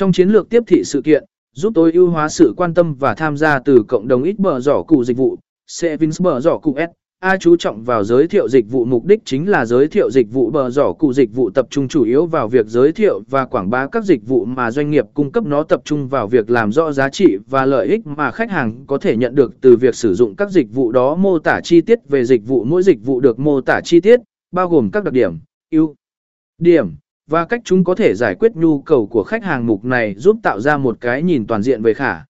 Trong chiến lược tiếp thị sự kiện, giúp tối ưu hóa sự quan tâm và tham gia từ cộng đồng ít bờ giỏ cụ dịch vụ, Sevins bờ giỏ cụ S. A chú trọng vào giới thiệu dịch vụ mục đích chính là giới thiệu dịch vụ bờ giỏ cụ dịch vụ tập trung chủ yếu vào việc giới thiệu và quảng bá các dịch vụ mà doanh nghiệp cung cấp nó tập trung vào việc làm rõ giá trị và lợi ích mà khách hàng có thể nhận được từ việc sử dụng các dịch vụ đó mô tả chi tiết về dịch vụ mỗi dịch vụ được mô tả chi tiết, bao gồm các đặc điểm, ưu điểm và cách chúng có thể giải quyết nhu cầu của khách hàng mục này giúp tạo ra một cái nhìn toàn diện về khả